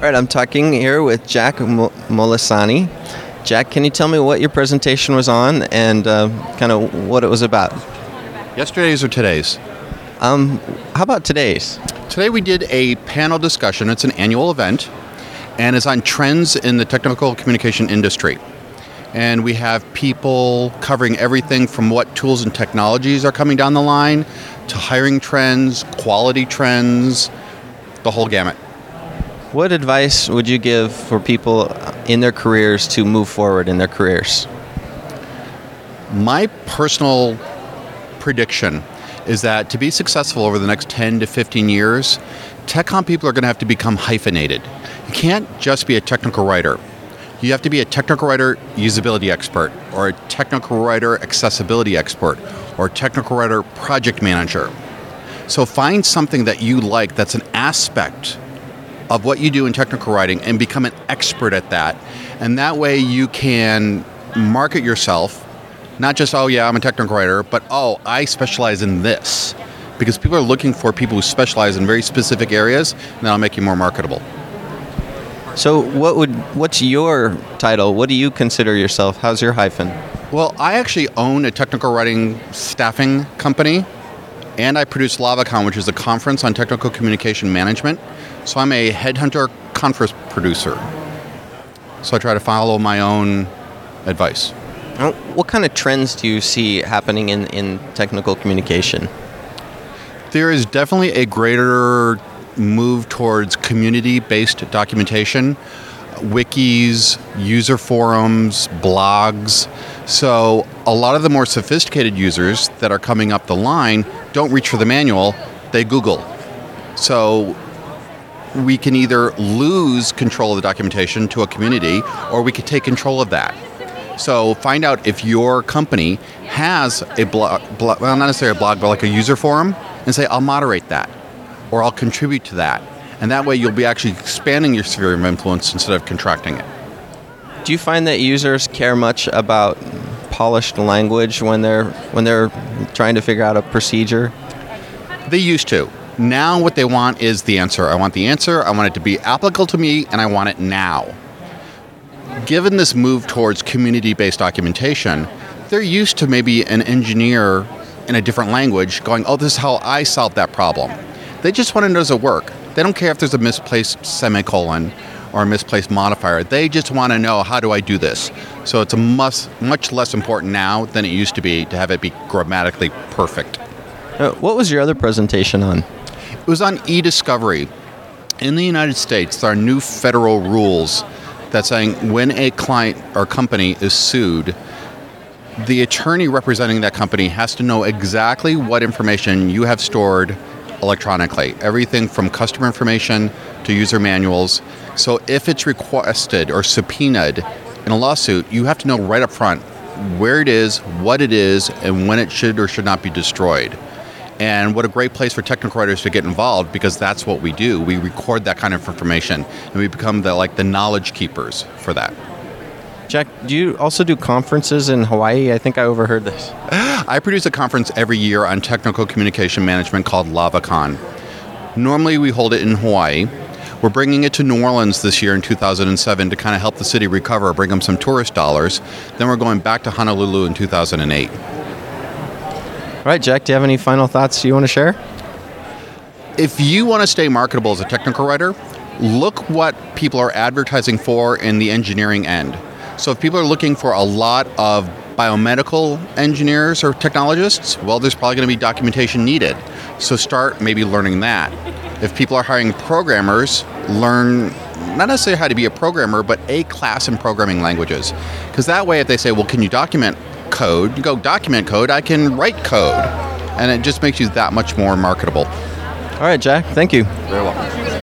All right, I'm talking here with Jack Molisani. Jack, can you tell me what your presentation was on and uh, kind of what it was about? Yesterday's or today's? Um, how about today's? Today we did a panel discussion. It's an annual event and it's on trends in the technical communication industry. And we have people covering everything from what tools and technologies are coming down the line to hiring trends, quality trends, the whole gamut. What advice would you give for people in their careers to move forward in their careers? My personal prediction is that to be successful over the next 10 to 15 years, TechCom people are going to have to become hyphenated. You can't just be a technical writer. You have to be a technical writer usability expert, or a technical writer accessibility expert, or a technical writer project manager. So find something that you like that's an aspect of what you do in technical writing and become an expert at that. And that way you can market yourself, not just, oh yeah, I'm a technical writer, but oh, I specialize in this. Because people are looking for people who specialize in very specific areas, and that'll make you more marketable. So, what would what's your title? What do you consider yourself? How's your hyphen? Well, I actually own a technical writing staffing company, and I produce LavaCon, which is a conference on technical communication management. So I'm a headhunter conference producer. So I try to follow my own advice. What kind of trends do you see happening in, in technical communication? There is definitely a greater move towards community based documentation, wikis, user forums, blogs. So a lot of the more sophisticated users that are coming up the line don't reach for the manual, they Google. So we can either lose control of the documentation to a community or we could take control of that. So find out if your company has a blog, blog, well, not necessarily a blog, but like a user forum, and say, I'll moderate that or I'll contribute to that. And that way you'll be actually expanding your sphere of influence instead of contracting it. Do you find that users care much about polished language when they're when they're trying to figure out a procedure? They used to. Now what they want is the answer. I want the answer, I want it to be applicable to me, and I want it now. Given this move towards community-based documentation, they're used to maybe an engineer in a different language going, "Oh, this is how I solved that problem." They just want to know does it work. They don't care if there's a misplaced semicolon or a misplaced modifier. They just want to know how do I do this. So it's a much much less important now than it used to be to have it be grammatically perfect. Uh, what was your other presentation on? It was on e-discovery. In the United States, there are new federal rules that saying when a client or company is sued, the attorney representing that company has to know exactly what information you have stored electronically. Everything from customer information to user manuals. So if it's requested or subpoenaed in a lawsuit, you have to know right up front where it is, what it is, and when it should or should not be destroyed. And what a great place for technical writers to get involved because that's what we do. We record that kind of information and we become the like the knowledge keepers for that. Jack, do you also do conferences in Hawaii? I think I overheard this. I produce a conference every year on technical communication management called LavaCon. Normally we hold it in Hawaii. We're bringing it to New Orleans this year in 2007 to kind of help the city recover, bring them some tourist dollars. Then we're going back to Honolulu in 2008. All right, Jack, do you have any final thoughts you want to share? If you want to stay marketable as a technical writer, look what people are advertising for in the engineering end. So if people are looking for a lot of biomedical engineers or technologists, well, there's probably going to be documentation needed. So start maybe learning that. If people are hiring programmers, learn not necessarily how to be a programmer, but a class in programming languages. Because that way, if they say, well, can you document code? You go, document code, I can write code. And it just makes you that much more marketable. All right, Jack, thank you. Very welcome.